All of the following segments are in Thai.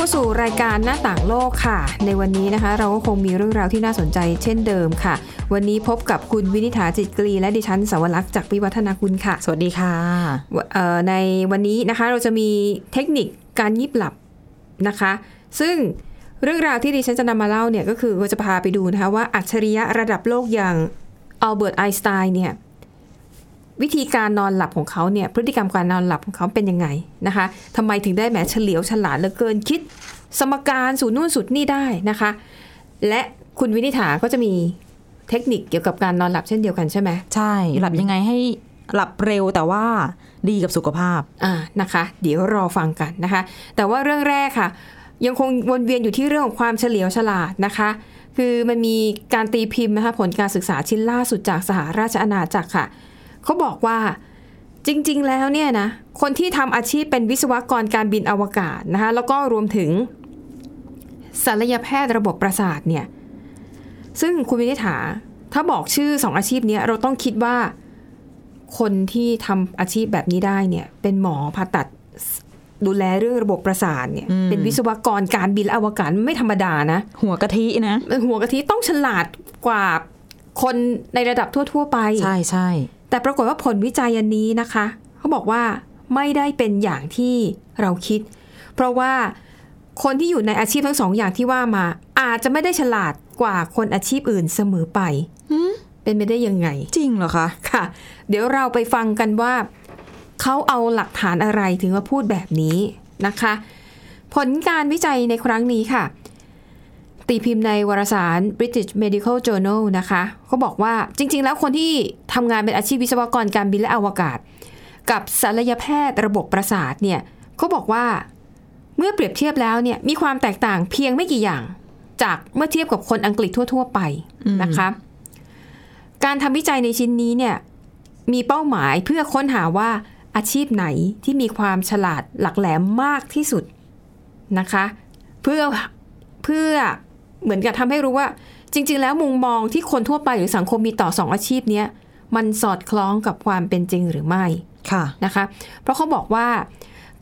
เข้าสู่รายการหน้าต่างโลกค่ะ ในวันนี้นะคะ เราก็คงมีเรื่องราวที่น่าสนใจเช่นเดิมค่ะ วันนี้พบกับคุณวินิษฐาจิตกรีและดิฉันสาวรักษ์จากวิวัฒนาคุณค่ะ สวัสดีค่ะเอ่อในวันนี้นะคะเราจะมีเทคนิคการยิบหลับนะคะ ซึ่งเรื่องราวที่ดิฉันจะนำมาเล่าเนี่ยก็คือเราจะพาไปดูนะคะว่าอัจฉริยะระดับโลกอย่างอัลเบิร์ตไอน์สไตน์เนี่ย วิธีการนอนหลับของเขาเนี่ยพฤติกรรมการนอนหลับของเขาเป็นยังไงนะคะทำไมถึงได้แหมเฉลียวฉลาดเหลือเกินคิด สมการสูตรนู่นสูตรนี่ได้นะคะ และคุณวินิษฐาก็จะมีเทคนิคเกี่ยวกับการนอนหลับเช่นเดียวกันใช่ไหมใช่ หลับยังไงให้หลับเร็วแต่ว่าดีกับสุขภาพอ่านะคะ เดี๋ยวรอฟังกันนะคะ แต่ว่าเรื่องแรกค่ะ ยังคงวนเวียนอยู่ที่เรื่องของความเฉลียวฉลาดนะคะ คือมันมีการตีพิมพ์นะคะผลการศึกษาชิ้นล่าสุดจากสหราชอาณาจักรค่ะ เขาบอกว่าจริง ๆ แล้วเนี่ยนะคนที่ทำอาชีพเป็นวิศวกรการบินอวกาศนะคะแล้วก็รวมถึงศัลยแพทย์ระบบประสาทเนี่ยซึ่งคุณวินิษฐาถ้าบอกชื่อสองอาชีพเนี้ยเราต้องคิดว่าคนที่ทำอาชีพแบบนี้ได้เนี่ย เป็นหมอผ่าตัดดูแลเรื่องระบบประสาทเนี่ย เป็นวิศวกรการบินและอวกาศไม่ธรรมดานะ หัวกะทินะ หัวกะทิต้องฉลาดกว่าคนในระดับทั่ว ๆ ไป ใช่ใช่ แต่ปรากฏว่าผลวิจัยอันนี้นะคะ เขาบอกว่าไม่ได้เป็นอย่างที่เราคิด เพราะว่าคนที่อยู่ในอาชีพทั้งสองอย่างที่ว่ามา อาจจะไม่ได้ฉลาดกว่าคนอาชีพอื่นเสมอไป เป็นไปได้ยังไง จริงเหรอคะค่ะ เดี๋ยวเราไปฟังกันว่า เขาเอาหลักฐานอะไรถึงมาพูดแบบนี้นะคะ ผลการวิจัยในครั้งนี้ค่ะ ตีพิมพ์ในวารสาร British Medical Journal นะคะเขาบอกว่าจริง ๆ แล้วคนที่ทำงานเป็นอาชีพวิศวกรการบินและอวกาศ กับศัลยแพทย์ระบบประสาทเนี่ยเขาบอกว่าเมื่อเปรียบเทียบแล้วเนี่ยมีความแตกต่างเพียงไม่กี่อย่าง จากเมื่อเทียบกับคนอังกฤษทั่ว ๆ ไปนะคะการทำวิจัยในชิ้นนี้เนี่ยมีเป้าหมายเพื่อค้นหาว่าอาชีพไหนที่มีความฉลาดหลักแหลมมากที่สุดนะคะ เพื่อเพื่อ เหมือนกับทำให้รู้ว่า จริง ๆ แล้วมุมมองที่คนทั่วไปหรือสังคมมีต่อสองอาชีพเนี้ยมันสอดคล้องกับความเป็นจริงหรือไม่ค่ะนะคะ เพราะเขาบอกว่า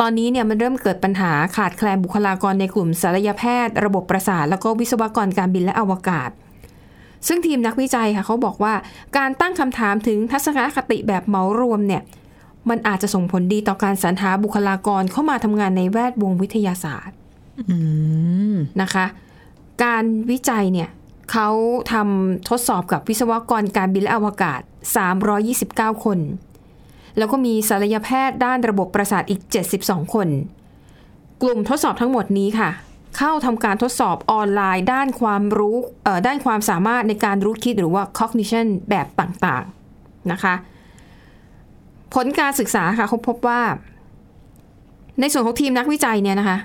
ตอนนี้เนี่ยมันเริ่มเกิดปัญหาขาดแคลนบุคลากรในกลุ่มศัลยแพทย์ ระบบประสาทแล้วก็วิศวกรการบินและอวกาศ ซึ่งทีมนักวิจัยค่ะเขาบอกว่าการตั้งคำถามถึงทัศนคติแบบเหมารวมเนี่ยมันอาจจะส่งผลดีต่อการสรรหาบุคลากรเข้ามาทำงานในแวดวงวิทยาศาสตร์อืมนะคะ การวิจัยเนี่ยเขาทำทดสอบกับวิศวกรการบินและอวกาศ 329 คน แล้วก็มีศัลยแพทย์ด้านระบบประสาทอีก 72 คน กลุ่มทดสอบทั้งหมดนี้ค่ะ เข้าทำการทดสอบออนไลน์ด้านความรู้ด้านความสามารถในการรู้คิดหรือว่า cognition แบบต่างๆนะคะ ผลการศึกษาค่ะเขาพบว่า ในส่วนของทีมนักวิจัยเนี่ยนะคะ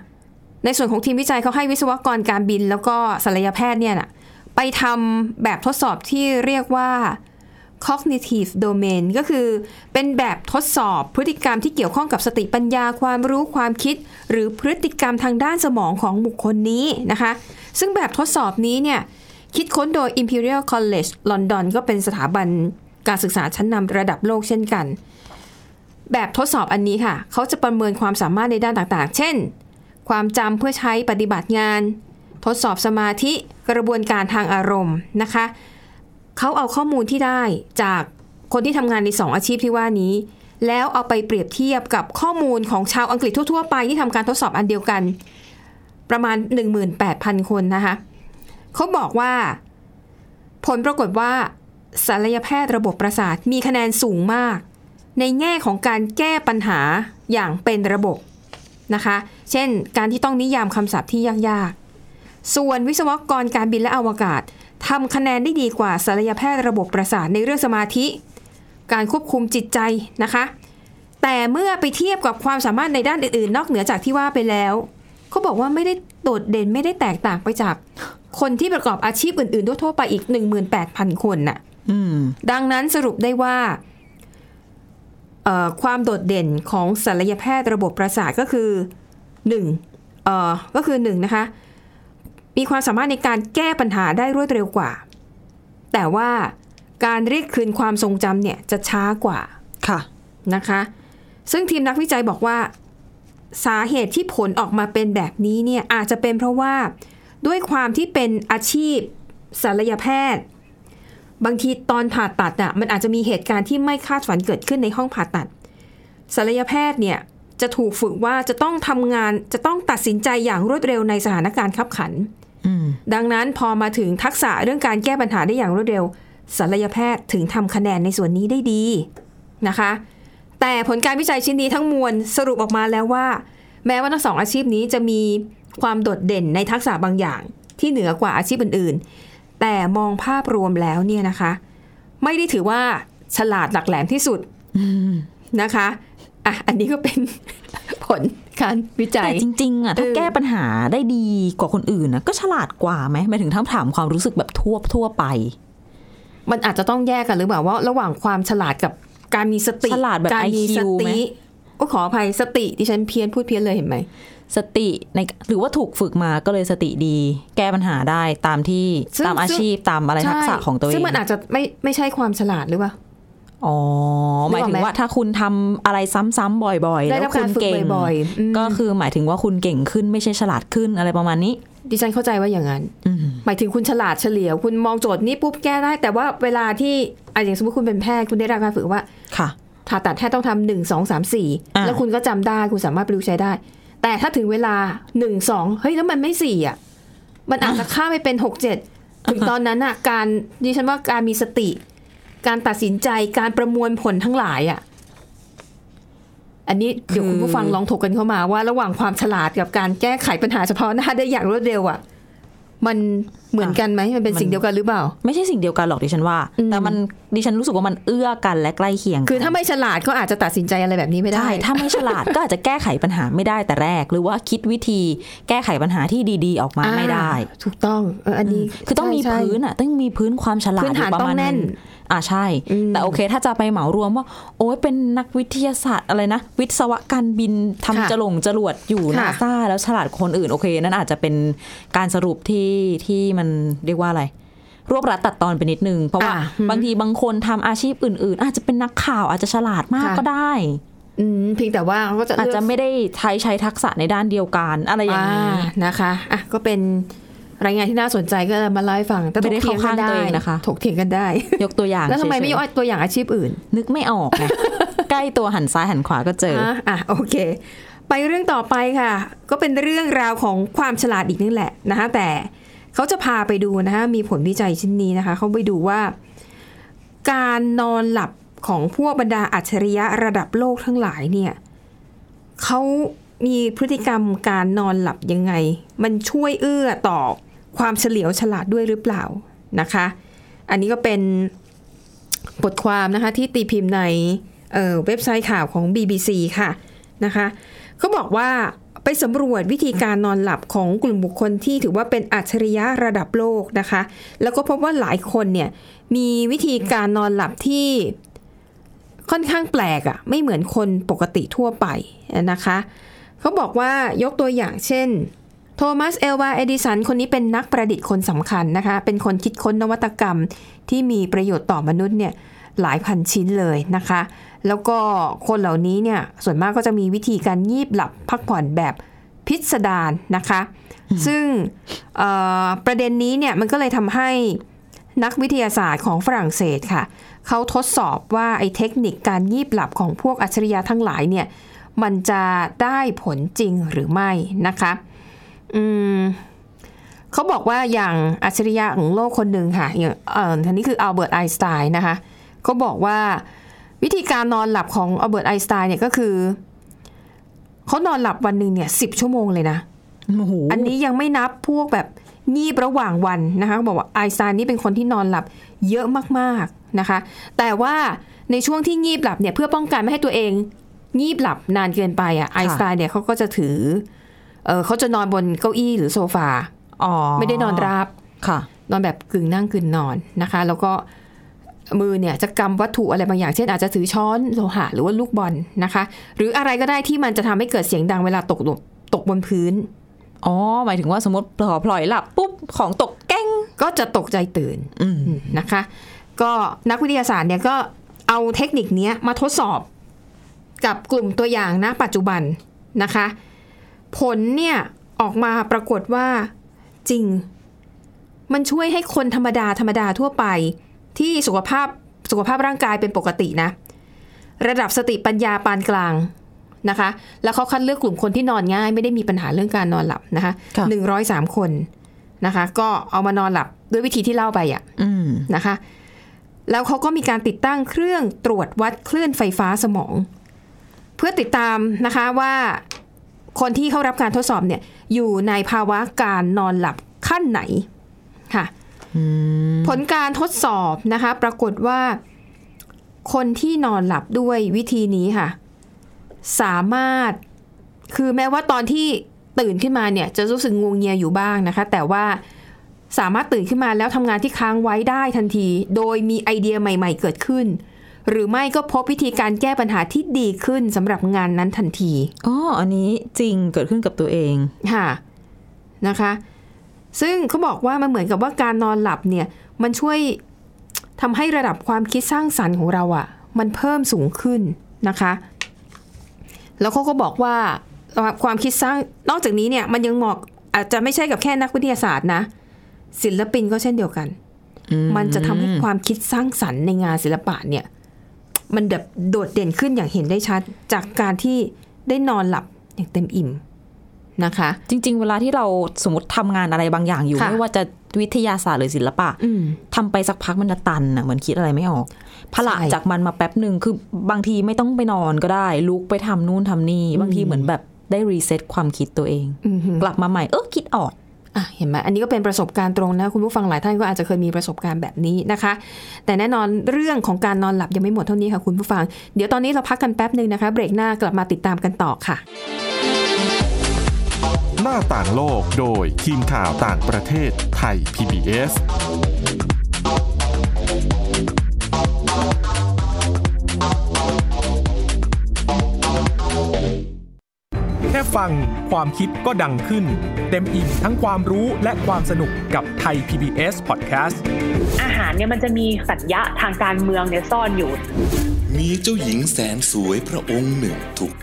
ในส่วนของทีมวิจัยเขาให้วิศวกรการบิน แล้วก็ศัลยแพทย์เนี่ยนะไปทำแบบทดสอบที่เรียกว่า cognitive domain ก็คือเป็นแบบทดสอบพฤติกรรมที่เกี่ยวข้องกับสติปัญญาความรู้ความคิด หรือพฤติกรรมทางด้านสมองของบุคคลนี้นะคะ ซึ่งแบบทดสอบนี้เนี่ยคิดค้นโดย Imperial College London ก็เป็นสถาบันการศึกษาชั้นนำระดับโลกเช่นกัน แบบทดสอบอันนี้ค่ะ เขาจะประเมินความสามารถในด้านต่างๆ เช่น ความจำเพื่อใช้ปฏิบัติงาน ทดสอบสมาธิกระบวนการทางอารมณ์นะคะเขาเอาข้อมูลที่ได้จากคนที่ทำงานในสองอาชีพที่ว่านี้ แล้วเอาไปเปรียบเทียบกับข้อมูลของชาวอังกฤษทั่ว ๆ ไปที่ทำการทดสอบอันเดียวกัน ประมาณ 18,000 คนนะคะเขาบอกว่า ผลปรากฏว่าศัลยแพทย์ระบบประสาทมีคะแนนสูงมาก ในแง่ของการแก้ปัญหาอย่างเป็นระบบนะคะ เช่น การที่ต้องนิยามคำศัพท์ที่ยากๆ ส่วนวิศวกรการบินและอวกาศทำคะแนนได้ดีกว่าศัลยแพทย์ระบบประสาทในเรื่องสมาธิ การควบคุมจิตใจนะคะ แต่เมื่อไปเทียบกับความสามารถในด้านอื่นๆ นอกเหนือจากที่ว่าไปแล้วเขาบอกว่าไม่ได้โดดเด่นไม่ได้แตกต่างไปจากคนที่ประกอบอาชีพอื่นๆทั่วๆไปอีก 18,000 คนน่ะอืมดังนั้นสรุปได้ว่าเอ่อความโดดเด่นของศัลยแพทย์ระบบประสาทก็คือ หนึ่งเอ่อก็คือหนึ่งนะคะมีความสามารถในการแก้ปัญหาได้รวดเร็วกว่า แต่ว่าการเรียกคืนความทรงจำเนี่ยจะช้ากว่าค่ะนะคะ ซึ่งทีมนักวิจัยบอกว่า สาเหตุที่ผลออกมาเป็นแบบนี้เนี่ยอาจจะเป็นเพราะว่าด้วยความที่เป็นอาชีพศัลยแพทย์ บางทีตอนผ่าตัดอะมันอาจจะมีเหตุการณ์ที่ไม่คาดฝันเกิดขึ้นในห้องผ่าตัดศัลยแพทย์เนี่ย จะถูกฝึกว่าจะต้องทำงานจะต้องตัดสินใจอย่างรวดเร็วในสถานการณ์ขับขันอืมดังนั้นพอมาถึงทักษะเรื่องการแก้ปัญหาได้อย่างรวดเร็วศัลยแพทย์ถึงทำคะแนนในส่วนนี้ได้ดีนะคะ แต่ผลการวิจัยชิ้นนี้ทั้งมวลสรุปออกมาแล้วว่า แม้ว่าทั้งสองอาชีพนี้จะมีความโดดเด่นในทักษะบางอย่าง ที่เหนือกว่าอาชีพอื่น ๆ แต่มองภาพรวมแล้วเนี่ยนะคะ ไม่ได้ถือว่าฉลาดหลักแหลมที่สุดนะคะ อะอันนี้ก็เป็นผลการวิจัแต่ยจริง ๆอะถ้าเออแก้ปัญหาได้ดีกว่าคนอื่นนะก็ฉลาดกว่าไหมหมายถึงถ้าถามความรู้สึกแบบทั่วทั่วไป มันอาจจะต้องแยกกันหรือเปล่าว่า ระหว่างความฉลาดกับการมีสติฉลาดแบบการมี IQ สไหมติโอ้ขออภัยสติดิฉันเพี้ยนพูดเพี้ยนเลยเห็นไหมสติในหรือว่าถูกฝึกมาก็เลยสติดี แก้ปัญหาได้ตามที่ซึ่งตามอาชีพตามอะไรทักษะของตัวเองซึ่งมันอาจจะไม่ไม่ใช่ความฉลาดหรือเปล่า อ๋อ หมายถึงว่าถ้าคุณทำอะไรซ้ำๆบ่อยๆได้แล้รัวบคุการณฝึกเก่งบ่อยๆอืมก็คือหมายถึงว่าคุณเก่งขึ้นไม่ใช่ฉลาดขึ้นอะไรประมาณนี้ ดิฉันเข้าใจว่าอย่างนั้นอืมหมายถึงคุณฉลาดเฉลียว คุณมองโจทย์นี้ปุ๊บแก้ได้ แต่ว่าเวลาที่อะอย่างสมมติคุณเป็นแพทย์คุณได้รับการฝึกว่าค่ะผ่าตัดแพทย์ต้องทำหนึ่งสองสามสี่อ่าแล้วคุณก็จำได้คุณสามารถประยุกต์ใช้ได้ แต่ถ้าถึงเวลาหนึ่งสองเฮ้ยแล้วมันไม่สี่อะ มันอาจจะข้ามไปเป็นหกเจ็ดถึงตอนนั้นอะการดิฉันว่าการมีสติ การตัดสินใจการประมวลผลทั้งหลายอะ อันนี้เดี๋ยวคุณผู้ฟังลองถกกันเข้ามาว่าระหว่างความฉลาดกับการแก้ไขปัญหาเฉพาะหน้าได้อย่างรวดเร็วอะมันเหมือนกันไหมมันเป็นสิ่งเดียวกันหรือเปล่า ไม่ใช่สิ่งเดียวกันหรอกดิฉันว่าอืมแต่มันดิฉันรู้สึกว่ามันเอื้อกันและใกล้เคียงกันคือถ้าไม่ฉลาดก็อาจจะตัดสินใจอะไรแบบนี้ไม่ได้ใช่ถ้าไม่ฉลาดก็อาจจะแก้ไขปัญหาไม่ได้แต่แรก หรือว่าคิดวิธีแก้ไขปัญหาที่ดีๆ ออกมาไม่ได้อ่าถูกต้องเอออันนี้คือต้องมีใช่พื้นอะ ต้องมีพื้นความฉลาดพื้นฐานยู่ประมณต้องแน่น อ่าใช่อืมแต่โอเค ถ้าจะไปเหมารวมว่า โอ้ยเป็นนักวิทยาศาสตร์อะไรนะ วิศวะการบินทำค่ะจรวดจรวดอยู่ค่ะนาซาแล้วฉลาดกว่าคนอื่นโอเค นั่นอาจจะเป็นการสรุปที่ที่มันเรียกว่าอะไรรวบรัดตัดตอนไปนิดนึง เพราะว่าอ่าอืมบางทีบางคนทำอาชีพอื่น ๆ อาจจะเป็นนักข่าวอาจจะฉลาดมากค่ะก็ได้อืมเพียงแต่ว่าเขาก็จะอาจเลือกจะไม่ได้ใช้ใช้ทักษะในด้านเดียวกันอะไรอย่างนี้อ่านะคะอะก็เป็น รายงานที่น่าสนใจก็มาเล่าให้ฟัง แต่ไม่ได้ถกถียเข้าข้างตัวเองนะคะถกเถียงกันได้ ยกตัวอย่าง แล้วทำไมไม่ยกเฉยตัวอย่างอาชีพอื่นๆนึกไม่ออกไงใกล้ตัวหันซ้ายหันขวาก็เจออะอะโอเค ไปเรื่องต่อไปค่ะ ก็เป็นเรื่องราวของความฉลาดอีกนี่แหละนะคะแต่เขาจะพาไปดูนะคะมีผลวิจัยชิ้นนี้นะคะเขาไปดูว่า การนอนหลับของพวกบรรดาอัจฉริยะระดับโลกทั้งหลายเนี่ยเขา มีพฤติกรรมการนอนหลับยังไง มันช่วยเอื้อต่อความเฉลียวฉลาดด้วยหรือเปล่านะคะ อันนี้ก็เป็นบทความนะคะที่ตีพิมพ์ในเเว็บไซต์ข่าวของ BBC ค่ะนะคะเขาบอกว่าไปสำรวจวิธีการนอนหลับของกลุ่มบุคคลที่ถือว่าเป็นอัจฉริยะระดับโลกนะคะ แล้วก็พบว่าหลายคนเนี่ยมีวิธีการนอนหลับที่ค่อนข้างแปลกอะไม่เหมือนคนปกติทั่วไปนะคะ เขาบอกว่ายกตัวอย่างเช่น โทมัสเอลวาเอดิสันคนนี้เป็นนักประดิษฐ์คนสำคัญนะคะ เป็นคนคิดค้นนวัตกรรมที่มีประโยชน์ต่อมนุษย์เนี่ยหลายพันชิ้นเลยนะคะ แล้วก็คนเหล่านี้เนี่ยส่วนมากก็จะมีวิธีการงีบหลับพักผ่อนแบบพิสดารนะคะ ซึ่งประเด็นนี้เนี่ยมันก็เลยทำให้นักวิทยาศาสตร์ของฝรั่งเศสค่ะ เขาทดสอบว่าไอ้เทคนิคการงีบหลับของพวกอัจฉริยะทั้งหลายเนี่ย มันจะได้ผลจริงหรือไม่นะคะ อืมเขาบอกว่าอย่างอัจฉริยะของโลกคนหนึ่งค่ะอย่างเอ่ออันนี้คืออัลเบิร์ตไอน์สไตน์นะคะเขาบอกว่าวิธีการนอนหลับของอัลเบิร์ตไอน์สไตน์เนี่ยก็คือเขานอนหลับวันหนึ่งเนี่ยสิบชั่วโมงเลยนะโอ้โหอันนี้ยังไม่นับพวกแบบงีบระหว่างวันนะคะเขาบอกว่าไอน์สไตน์นี่เป็นคนที่นอนหลับเยอะมากๆนะคะ แต่ว่าในช่วงที่งีบหลับเนี่ยเพื่อป้องกันไม่ให้ตัวเอง งีบหลับนานเกินไปอะไอน์สไตน์เนี่ยเขาก็จะถือเออเขาจะนอนบนเก้าอี้หรือโซฟาอ๋อไม่ได้นอนราบค่ะ นอนแบบกึ่งนั่งกึ่งนอนนะคะ แล้วก็มือเนี่ยจะกำวัตถุอะไรบางอย่าง เช่นอาจจะถือช้อนโลหะหรือว่าลูกบอลนะคะ หรืออะไรก็ได้ที่มันจะทำให้เกิดเสียงดังเวลาตกลงตกบนพื้น อ๋อ หมายถึงว่าสมมติพอพลอยหลับปุ๊บของตกแก้งก็จะตกใจตื่นอืมนะคะ ก็นักวิทยาศาสตร์เนี่ยก็เอาเทคนิคเนี้ยมาทดสอบ กับกลุ่มตัวอย่างณปัจจุบันนะคะ ผลเนี่ยออกมาปรากฏว่าจริง มันช่วยให้คนธรรมดาธรรมดาทั่วไป ที่สุขภาพสุขภาพร่างกายเป็นปกตินะ ระดับสติปัญญาปานกลางนะคะ แล้วเขาคัดเลือกกลุ่มคนที่นอนง่าย ไม่ได้มีปัญหาเรื่องการนอนหลับนะคะค่ะหนึ่งร้อยสามคนนะคะ ก็เอามานอนหลับด้วยวิธีที่เล่าไปอะอืมนะคะ แล้วเขาก็มีการติดตั้งเครื่องตรวจวัดคลื่นไฟฟ้าสมอง เพื่อติดตามนะคะว่าคนที่เข้ารับการทดสอบเนี่ยอยู่ในภาวะการนอนหลับขั้นไหนค่ะผลการทดสอบนะคะ ปรากฏว่า คนที่นอนหลับด้วยวิธีนี้ค่ะ สามารถคือแม้ว่าตอนที่ตื่นขึ้นมาเนี่ย จะรู้สึกงวงเงียอยู่บ้างนะคะ แต่ว่าสามารถตื่นขึ้นมาแล้วทำงานที่ค้างไว้ได้ทันที โดยมีไอเดียใหม่ ๆ เกิดขึ้น หรือไม่ก็พบวิธีการแก้ปัญหาที่ดีขึ้นสำหรับงานนั้นทันทีอ๋ออันนี้จริงเกิดขึ้นกับตัวเองค่ะนะคะ ซึ่งเขาบอกว่ามันเหมือนกับว่าการนอนหลับเนี่ยมันช่วยทำให้ระดับความคิดสร้างสรรค์ของเราอะ่ะ มันเพิ่มสูงขึ้นนะคะ แล้วเขาก็บอกว่าความคิดสร้างนอกจากนี้เนี่ยมันยังเหมาะอาจจะไม่ใช่กับแค่นักวิทยาศาสตร์นะ ศิลปินก็เช่นเดียวกัน มันจะทำให้ความคิดสร้างสรรค์ในงานศิลปะเนี่ย มันแบบโดดเด่นขึ้นอย่างเห็นได้ชัด จากการที่ได้นอนหลับอย่างเต็มอิ่มนะคะ จริง ๆ เวลาที่เราสมมติทำงานอะไรบางอย่างอยู่ค่ะไม่ว่าจะวิทยาศาสตร์หรือศิลปะอืมทำไปสักพักมันจะตันอะเหมือนคิดอะไรไม่ออกพละใช่จากมันมาแป๊บหนึ่งคือบางทีไม่ต้องไปนอนก็ได้ ลุกไปทำนู่นทำนี่ บางทีเหมือนแบบได้รีเซ็ตความคิดตัวเองอือหือกลับมาใหม่เออคิดออก อะเห็นไหมอันนี้ก็เป็นประสบการณ์ตรงนะคุณผู้ฟังหลายท่านก็อาจจะเคยมีประสบการณ์แบบนี้นะคะ แต่แน่นอนเรื่องของการนอนหลับยังไม่หมดเท่านี้ค่ะคุณผู้ฟัง เดี๋ยวตอนนี้เราพักกันแป๊บหนึ่งนะคะ เบรกหน้ากลับมาติดตามกันต่อค่ะ หน้าต่างโลกโดยทีมข่าวต่างประเทศไทย PBS ค่ฟังความคิดก็ดังขึ้น เต็มอิ่มทั้งความรู้และความสนุกกับไทย PBS Podcast อาหารเนี่ยมันจะมีสัญญะทางการเมืองเนี่ยซ่อนอยู่ มีเจ้าหญิงแสนสวยพระองค์หนึ่ง ถูกส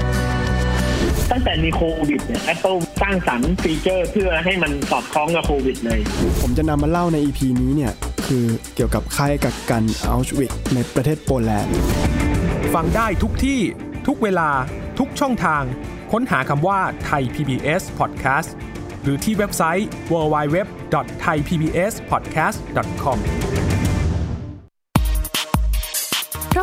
ตั้งแต่มีโควิดเนี่ย Apple สร้างสรรค์ฟีเจอร์เพื่อให้มันสอดคล้องกับโควิดเลย ผมจะนำมาเล่าใน EP นี้เนี่ย คือเกี่ยวกับค่ายกักกันอัลชวิกในประเทศโปแลนด์ฟังได้ทุกที่ทุกเวลาทุกช่องทาง ค้นหาคำว่าไทย PBS Podcast หรือที่เว็บไซต์ www.thaipbspodcast.com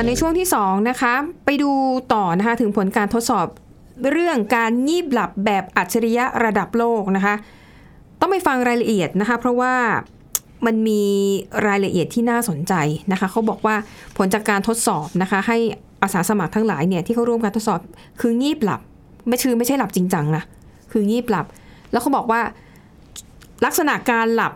กันในช่วงที่ 2 นะคะ ไปดูต่อนะคะถึงผลการทดสอบเรื่องการงีบหลับแบบอัจฉริยะระดับโลกนะคะ ต้องไปฟังรายละเอียดนะคะ เพราะว่ามันมีรายละเอียดที่น่าสนใจนะคะเขาบอกว่าผลจากการทดสอบนะคะ ให้อาสาสมัครทั้งหลายเนี่ยที่เขาร่วมการทดสอบคืองีบหลับ ไม่คือไม่ใช่หลับจริงจังนะคืองีบหลับ แล้วเขาบอกว่าลักษณะการหลับ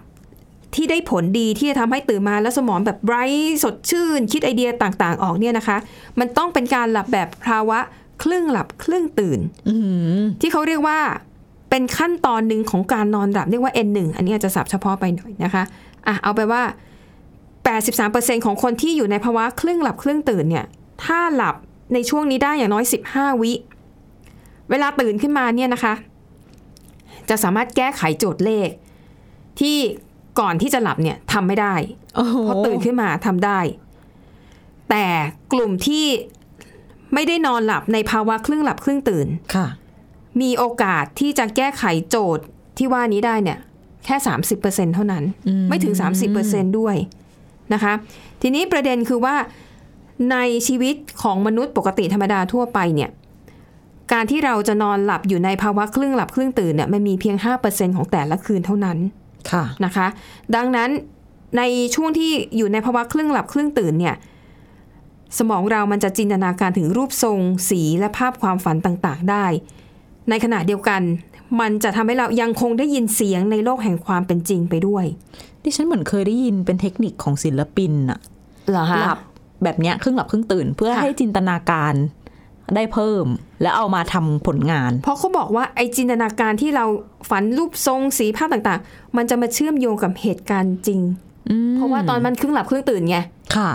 ที่ได้ผลดีที่จะทำให้ตื่นมาแล้วสมองแบบไบรท์สดชื่น คิดไอเดียต่างๆ ออกเนี่ยนะคะ มันต้องเป็นการหลับแบบภาวะครึ่งหลับครึ่งตื่นที่เขาเรียกว่าเป็นขั้นตอนหนึ่งของการนอนหลับเรียกว่า N1 อันนี้อาจจะสับเฉพาะไปหน่อยนะคะอะเอาไปว่า 83%ของคนที่อยู่ในภาวะครึ่งหลับครึ่งตื่นเนี่ย ถ้าหลับในช่วงนี้ได้อย่างน้อย 15 วิ เวลาตื่นขึ้นมาเนี่ยนะคะ จะสามารถแก้ไขโจทย์เลข ที่ ก่อนที่จะหลับเนี่ยทำไม่ได้เพราะตื่นขึ้นมาทำได้ แต่กลุ่มที่ไม่ได้นอนหลับในภาวะครึ่งหลับครึ่งตื่นค่ะ มีโอกาสที่จะแก้ไขโจทย์ที่ว่านี้ได้เนี่ย แค่30%เท่านั้น ไม่ถึง30%ด้วยนะคะ ทีนี้ประเด็นคือว่าในชีวิตของมนุษย์ปกติธรรมดาทั่วไปเนี่ย การที่เราจะนอนหลับอยู่ในภาวะครึ่งหลับครึ่งตื่นเนี่ยมันมีเพียง 5%ของแต่ละคืนเท่านั้นค่ะนะคะ ดังนั้นในช่วงที่อยู่ในภาวะครึ่งหลับครึ่งตื่นเนี่ยสมองเรามันจะจินตนาการถึงรูปทรง สีและภาพความฝันต่างๆได้ ในขณะเดียวกัน มันจะทำให้เรายังคงได้ยินเสียงในโลกแห่งความเป็นจริงไปด้วย ดิฉันเหมือนเคยได้ยินเป็นเทคนิคของศิลปินอะเหรอคะหลับแบบเนี้ยครึ่งหลับครึ่งตื่น เพื่อค่ะให้จินตนาการ ได้เพิ่ม แล้วเอามาทำผลงาน เพราะเขาบอกว่าไอจินตนาการที่เราฝันรูปทรงสีภาพต่างๆ มันจะมาเชื่อมโยงกับเหตุการณ์จริง เพราะว่าตอนมันครึ่งหลับครึ่งตื่นไงค่ะ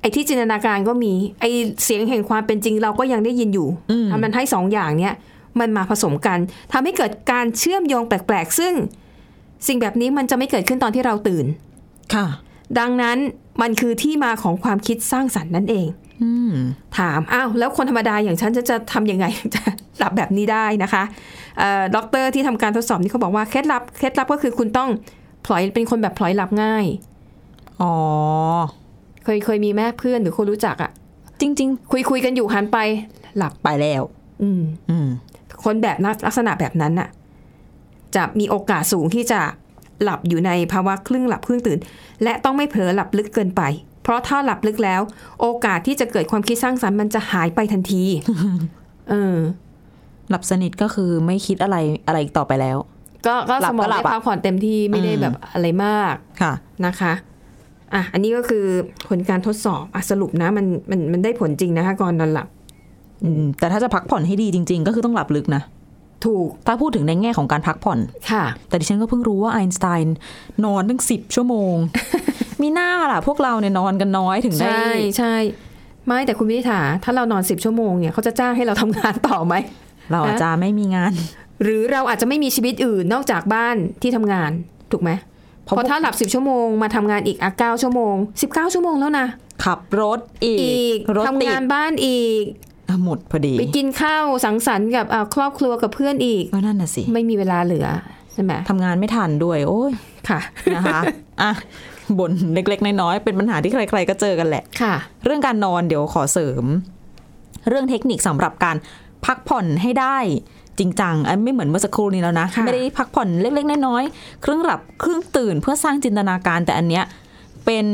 ไอ้ที่จินตนาการก็มี ไอ้เสียงแห่งความเป็นจริงเราก็ยังได้ยินอยู่ทำมันให้สองอย่างเนี้ยมันมาผสมกันทำให้เกิดการเชื่อมโยงแปลกๆ ซึ่งสิ่งแบบนี้มันจะไม่เกิดขึ้นตอนที่เราตื่น ค่ะ ดังนั้นมันคือที่มาของความคิดสร้างสรรค์นั่นเองอืม ถามอ้าวแล้วคนธรรมดาอย่างฉันจะจะทำยังไงจะหลับแบบนี้ได้นะคะเอ่อด็อกเตอร์ที่ทำการทดสอบนี่เขาบอกว่าเคล็ดลับเคล็ดลับก็คือคุณต้องผล็อยเป็นคนแบบผล็อยหลับง่ายอ๋อเคยเคยมีแม่เพื่อนหรือคนรู้จักอะจริงคุยคุยกันอยู่หันไปหลับๆไปแล้ว อืมอืมคนแบบนั้นลักษณะแบบนั้นน่ะ จะมีโอกาสสูงที่จะหลับอยู่ในภาวะครึ่งหลับครึ่งตื่น และต้องไม่เผลอหลับลึกเกินไป เพราะถ้าหลับลึกแล้ว โอกาสที่จะเกิดความคิดสร้างสรรค์มันจะหายไปทันที เออ หลับสนิทก็คือไม่คิดอะไรอะไรอีกต่อไปแล้ว ก็ก็หลัสบมองก็หลัได้บอะพักผ่อนเต็มที่ไม่ได้อืมแบบอะไรมากค่ะนะคะอะอันนี้ก็คือผลการทดสอบอะสรุปนะมันมันมันได้ผลจริงนะคะก่อนนอนหลับอืมแต่ถ้าจะพักผ่อนให้ดีจริง ๆ ก็คือต้องหลับลึกนะถูกถ้าพูดถึงในแง่ของการพักผ่อนค่ะ แต่ดิฉันก็เพิ่งรู้ว่าไอน์สไตน์นอนตั้งสิบชั่วโมง มีหน้าล่ะ พวกเราเนี่ยนอนกันน้อยถึงได้ ใช่ใช่ไม่แต่คุณวิถาถ้าเรานอนสิบชั่วโมงเนี่ยเขาจะจ้างให้เราทำงานต่อไหมเราอาจจะไม่มีงาน หรือเราอาจจะไม่มีชีวิตอื่นนอกจากบ้านที่ทำงานถูกไหมเพราะเพราะถ้าหลับสิบชั่วโมงมาทำงานอีกอะเก้าชั่วโมงสิบเก้าชั่วโมงแล้วนะขับรถอีอีกรถทำติดงานบ้านอีกอะหมดพอดี ไปกินข้าวสังสรรค์กับอะครอบครัวกับเพื่อนอีกก็นั่นน่ะสิ ไม่มีเวลาเหลือใช่ไหมทำงานไม่ทันด้วย โอ้ยค่ะนะคะอะ บ่นเล็ก ๆ น้อยๆเป็นปัญหาที่ใคร ๆ ก็เจอกันแหละค่ะ เรื่องการนอนเดี๋ยวขอเสริม เรื่องเทคนิคสำหรับการพักผ่อนให้ได้จริงจังอันไม่เหมือนเมื่อสักครู่นี้แล้วนะค่ะไม่ได้พักผ่อนเล็ก ๆ น้อยๆครึ่งหลับครึ่งตื่นเพื่อสร้างจินตนาการแต่อันเนี้ยเป็น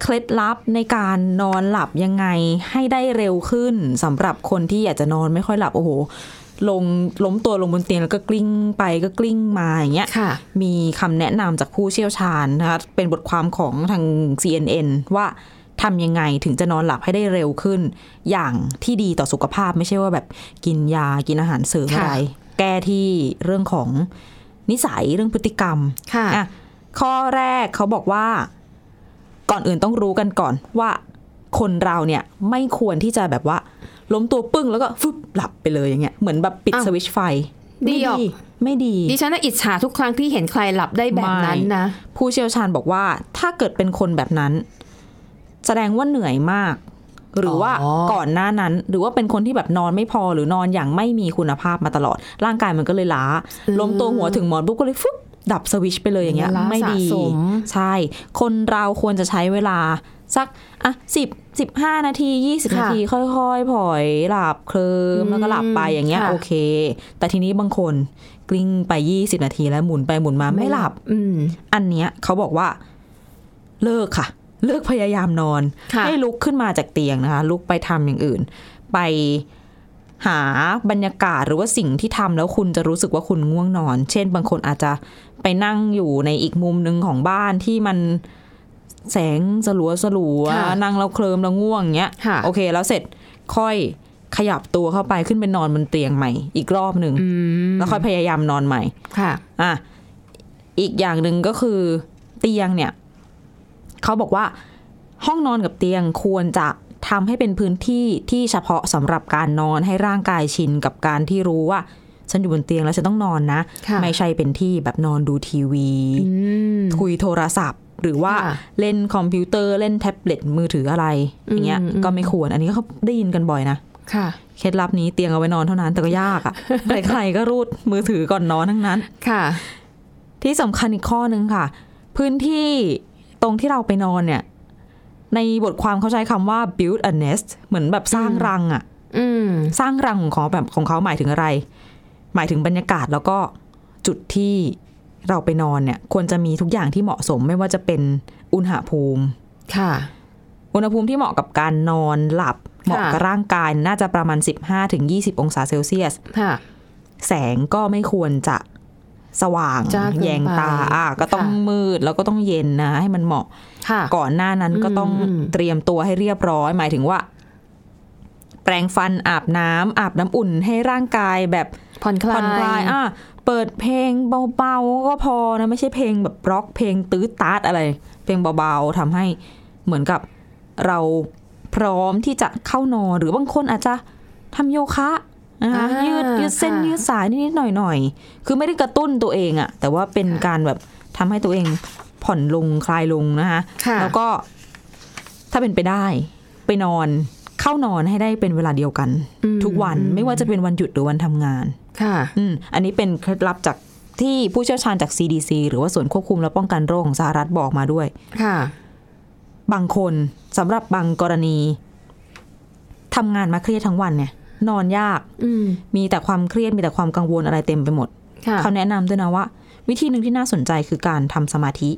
เคล็ดลับในการนอนหลับยังไงให้ได้เร็วขึ้นสำหรับคนที่อยากจะนอนไม่ค่อยหลับโอ้โห ลงล้มตัวลงบนเตียงแล้วก็กลิ้งไปก็กลิ้งมาอย่างเงี้ยค่ะมีคำแนะนำจากผู้เชี่ยวชาญนะคะเป็นบทความของทาง CNN ว่าทำยังไงถึงจะนอนหลับให้ได้เร็วขึ้น อย่างที่ดีต่อสุขภาพไม่ใช่ว่าแบบกินยากินอาหารเสริมค่ะอะไร แก้ที่เรื่องของนิสัยเรื่องพฤติกรรมค่ะอะข้อแรกเขาบอกว่า ก่อนอื่นต้องรู้กันก่อนว่าคนเราเนี่ยไม่ควรที่จะแบบว่า ล้มตัวปึ้งแล้วก็ฟึบหลับไปเลยอย่างเงี้ยเหมือนแบบปิดอ้าวสวิตช์ไฟดีไม่ออกไม่ดี ดิฉันน่ะอิจฉาทุกครั้งที่เห็นใครหลับได้แบบนั้นนะไม่ผู้เชี่ยวชาญบอกว่าถ้าเกิดเป็นคนแบบนั้น แสดงว่าเหนื่อยมาก หรือว่าอ๋อก่อนหน้านั้น หรือว่าเป็นคนที่แบบนอนไม่พอหรือนอนอย่างไม่มีคุณภาพมาตลอด ร่างกายมันก็เลยล้า ล้มตัวหัวถึงหมอนปุ๊บก็เลยฟึบดับสวิตช์ไปเลยอย่างเงี้ยล้าไม่ดีสะสมใช่ คนเราควรจะใช้เวลา สักอะสิบสิบห้านาทียี่สิบนาที ค่อยๆผ่อยหลับเคลิมแล้วก็หลับไปอย่างเงี้ยค่ะโอเค แต่ทีนี้บางคนกลิ้งไปยี่สิบนาทีแล้วหมุนไปหมุนมาไม่หลับ อืมอันเนี้ยเขาบอกว่า เลิกค่ะ เลิกพยายามนอนค่ะให้ลุกขึ้นมาจากเตียงนะคะ ลุกไปทำอย่างอื่น ไปหาบรรยากาศหรือว่าสิ่งที่ทำแล้วคุณจะรู้สึกว่าคุณง่วงนอน เช่น บางคนอาจจะไปนั่งอยู่ในอีกมุมหนึ่งของบ้านที่มัน แสงสลัวสลัวๆค่ะนั่งแล้วเคลิมแล้วง่วงเงี้ยค่ะโอเค แล้วเสร็จค่อยขยับตัวเข้าไปขึ้นไปนอนบนเตียงใหม่ อีกรอบหนึ่งอืมแล้วค่อยพยายามนอนใหม่ค่ะอะอีกอย่างหนึ่งก็คือ เตียงเนี่ยเขาบอกว่า ห้องนอนกับเตียงควรจะทำให้เป็นพื้นที่ที่เฉพาะสำหรับการนอนให้ร่างกายชินกับการที่รู้ว่าฉันอยู่บนเตียงแล้วฉันต้องนอนนะค่ะไม่ใช่เป็นที่แบบนอนดูทีวีอืมคุยโทรศัพท์ หรือว่าค่ะเล่นคอมพิวเตอร์เล่นแท็บเล็ตมือถืออะไรอย่างเงี้ยอืมอืมก็ไม่ควร อันนี้ก็เขาได้ยินกันบ่อยนะค่ะเคล็ดลับนี้เตียงเอาไว้นอนเท่านั้นแต่ก็ยากอะ่ะใครๆก็รูดมือถือก่อนนอนทั้งนั้นค่ะ ที่สำคัญอีกข้อหนึ่งค่ะ พื้นที่ตรงที่เราไปนอนเนี่ย ในบทความเขาใช้คำว่า build a nest เหมือนแบบสร้างรังอะ่ะอืมสร้างรังของเขาแบบของเขาหมายถึงอะไร หมายถึงบรรยากาศแล้วก็จุดที่ เราไปนอนเนี่ย ควรจะมีทุกอย่างที่เหมาะสมไม่ว่าจะเป็นอุณหภูมิ ค่ะ อุณหภูมิที่เหมาะกับการนอนหลับ เหมาะกับร่างกายน่าจะประมาณ 15-20 องศาเซลเซียสค่ะแสงก็ไม่ควรจะสว่างจ้าเกินไปแยงตาอะก็ต้องค่ะมืดแล้วก็ต้องเย็นนะ ให้มันเหมาะค่ะก่อนหน้านั้นก็ต้องอืมเตรียมตัวให้เรียบร้อย หมายถึงว่า แปรงฟันอาบน้ำอาบน้ำอุ่นให้ร่างกายแบบผ่อนคลายผ่อนคลายอะ เปิดเพลงเบาๆก็พอนะไม่ใช่เพลงแบบร็อกเพลงตื้อตาดอะไร เพลงเบาๆทำให้เหมือนกับเราพร้อมที่จะเข้านอนหรือบางคนอาจจะทำโยคะนะคะอ่ายืดยืดเส้นค่ะยืดสายนิดๆหน่อยๆคือไม่ได้กระตุ้นตัวเองอะแต่ว่าเป็นการแบบทำให้ตัวเองผ่อนลงคลายลงนะคะค่ะแล้วก็ถ้าเป็นไปได้ไปนอนเข้านอนให้ได้เป็นเวลาเดียวกันอืมทุกวันไม่ว่าจะเป็นวันหยุดหรือวันทำงาน ค่ะอืมอันนี้เป็นเคล็ดลับจากที่ผู้เชี่ยวชาญจาก CDC หรือว่าส่วนควบคุมและป้องกันโรคของสหรัฐบอกมาด้วย ค่ะ บางคนสำหรับบางกรณีทำงานมาเครียดทั้งวันเนี่ย นอนยากอืมมีแต่ความเครียดมีแต่ความกังวลอะไรเต็มไปหมดค่ะเขาแนะนำด้วยนะว่า วิธีหนึ่งที่น่าสนใจคือการทำสมาธิ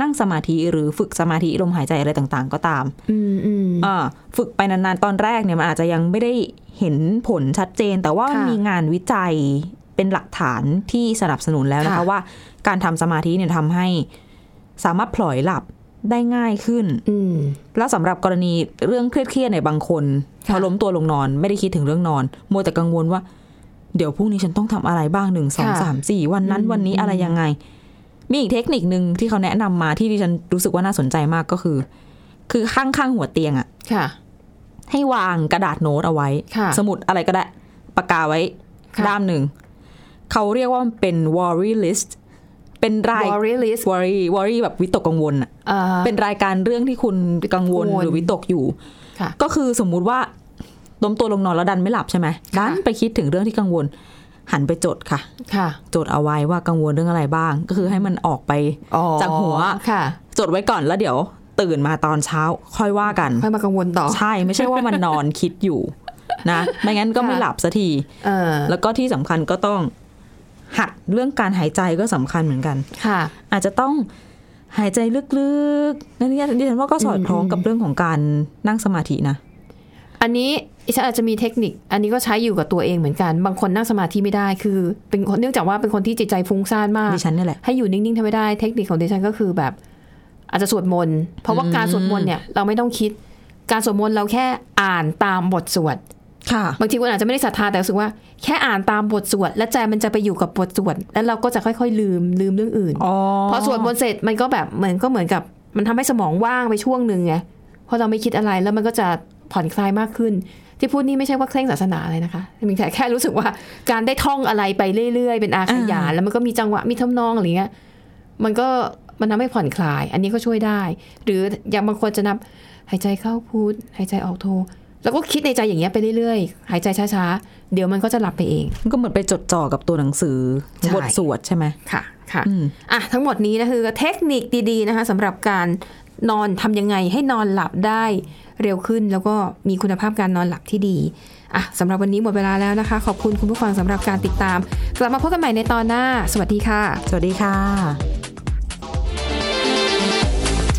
นั่งสมาธิหรือฝึกสมาธิลมหายใจอะไรต่างๆ ก็ตาม อืมอืมอ่าฝึกไปนานๆ ตอนแรกเนี่ยมันอาจจะยังไม่ได้ เห็นผลชัดเจน แต่ว่ามันค่ะมีงานวิจัยเป็นหลักฐานที่สนับสนุนแล้วนะคะค่ะว่า การทำสมาธิเนี่ยทำให้สามารถพลอยหลับได้ง่ายขึ้นอืมแล้วสำหรับกรณีเรื่องเครียดๆในยบางคนพค่ะอล้มตัวลงนอน ไม่ได้คิดถึงเรื่องนอน มัวแต่กังวลว่า เดี๋ยวพรุ่งนี้ฉันต้องทำอะไรบ้างหนึ่งสองค่ะสามสี่วันนั้นอืมวันนี้อะไรยังไง มีอีกเทคนิคนึงที่เขาแนะนำมาที่ดิฉันรู้สึกว่าน่าสนใจมากก็คือ คือข้างๆหัวเตียงอะค่ะ ให้วางกระดาษโน้ตเอาไว้ค่ะสมุดอะไรก็ได้ ปากกาไว้ค่ะด้ามหนึ่ง เขาเรียกว่ามันเป็น worry list เป็นราย worry list worry worry แบบวิตกกังวลอะอ่าเป็นรายการเรื่องที่คุณกังวลกังวลหรือวิตกอยู่ค่ะก็คือสมมุติว่าล้มตัวลงนอนแล้วดันไม่หลับใช่ไหมดันไปคิดถึงเรื่องที่กังวล หันไปจดค่ะ ค่ะ จดเอาไว้ว่ากังวลเรื่องอะไรบ้าง ก็คือให้มันออกไปอ๋อจากหัวค่ะ จดไว้ก่อนแล้วเดี๋ยว ตื่นมาตอนเช้าค่อยว่ากัน ค่อยมากังวลต่อ ใช่ไม่ใช่ว่ามันนอนคิดอยู่นะไม่งั้นก็ไม่หลับสักทีเออแล้วก็ที่สำคัญก็ต้องหัดเรื่องการหายใจก็สำคัญเหมือนกันค่ะ อาจจะต้องหายใจลึกๆนั่นนี่ดิฉันว่าก็สอดคล้องกับเรื่องของการนั่งสมาธินะ อันนี้อิฉันอาจจะมีเทคนิค อันนี้ก็ใช้อยู่กับตัวเองเหมือนกัน บางคนนั่งสมาธิไม่ได้คือ เป็นคนเนื่องจากว่าเป็นคนที่จิตใจฟุ้งซ่านมากดิฉันนี่แหละให้อยู่นิ่งๆทำไม่ได้เทคนิคของดิฉันก็คือแบบ อาจจะสวดมนต์เพราะว่าการสวดมนต์เนี่ยเราไม่ต้องคิด การสวดมนต์เราแค่อ่านตามบทสวดค่ะบางทีคุณอาจจะไม่ได้ศรัทธาแต่รู้สึกว่าแค่อ่านตามบทสวด และใจมันจะไปอยู่กับบทสวด แล้วเราก็จะค่อยๆ ลืมลืมเรื่องอื่นอ๋อพอสวดมนต์เสร็จมันก็แบบเหมือนก็เหมือนกับ มันทำให้สมองว่างไปช่วงหนึ่งไงเพราะเราไม่คิดอะไรแล้วมันก็จะผ่อนคลายมากขึ้น ที่พูดนี่ไม่ใช่ว่าเคร่งศาสนาอะไรนะคะมีแต่แค่รู้สึกว่าการได้ท่องอะไรไปเรื่อยๆ เป็นอาขยานแล้วมันก็มีจังหวะมีทำนองอะไรเงี้ยมันก็ มันทำให้ผ่อนคลาย อันนี้ก็ช่วยได้ หรืออย่างบางคนจะนับหายใจเข้าพูดหายใจออกโทแล้วก็คิดในใจอย่างเงี้ยไปเรื่อยๆ หายใจช้าๆ เดี๋ยวมันก็จะหลับไปเอง มันก็เหมือนไปจดจ่อกับตัวหนังสือใช่บทสวดใช่ไหมค่ะ ค่ะอืมอะ ทั้งหมดนี้นะคือเทคนิคดีๆนะคะสำหรับการนอนทำยังไงให้นอนหลับได้เร็วขึ้นแล้วก็มีคุณภาพการนอนหลับที่ดี อะสำหรับวันนี้หมดเวลาแล้วนะคะ ขอบคุณคุณผู้ฟังสำหรับการติดตาม กลับมาพบกันใหม่ในตอนหน้า สวัสดีค่ะ สวัสดีค่ะไท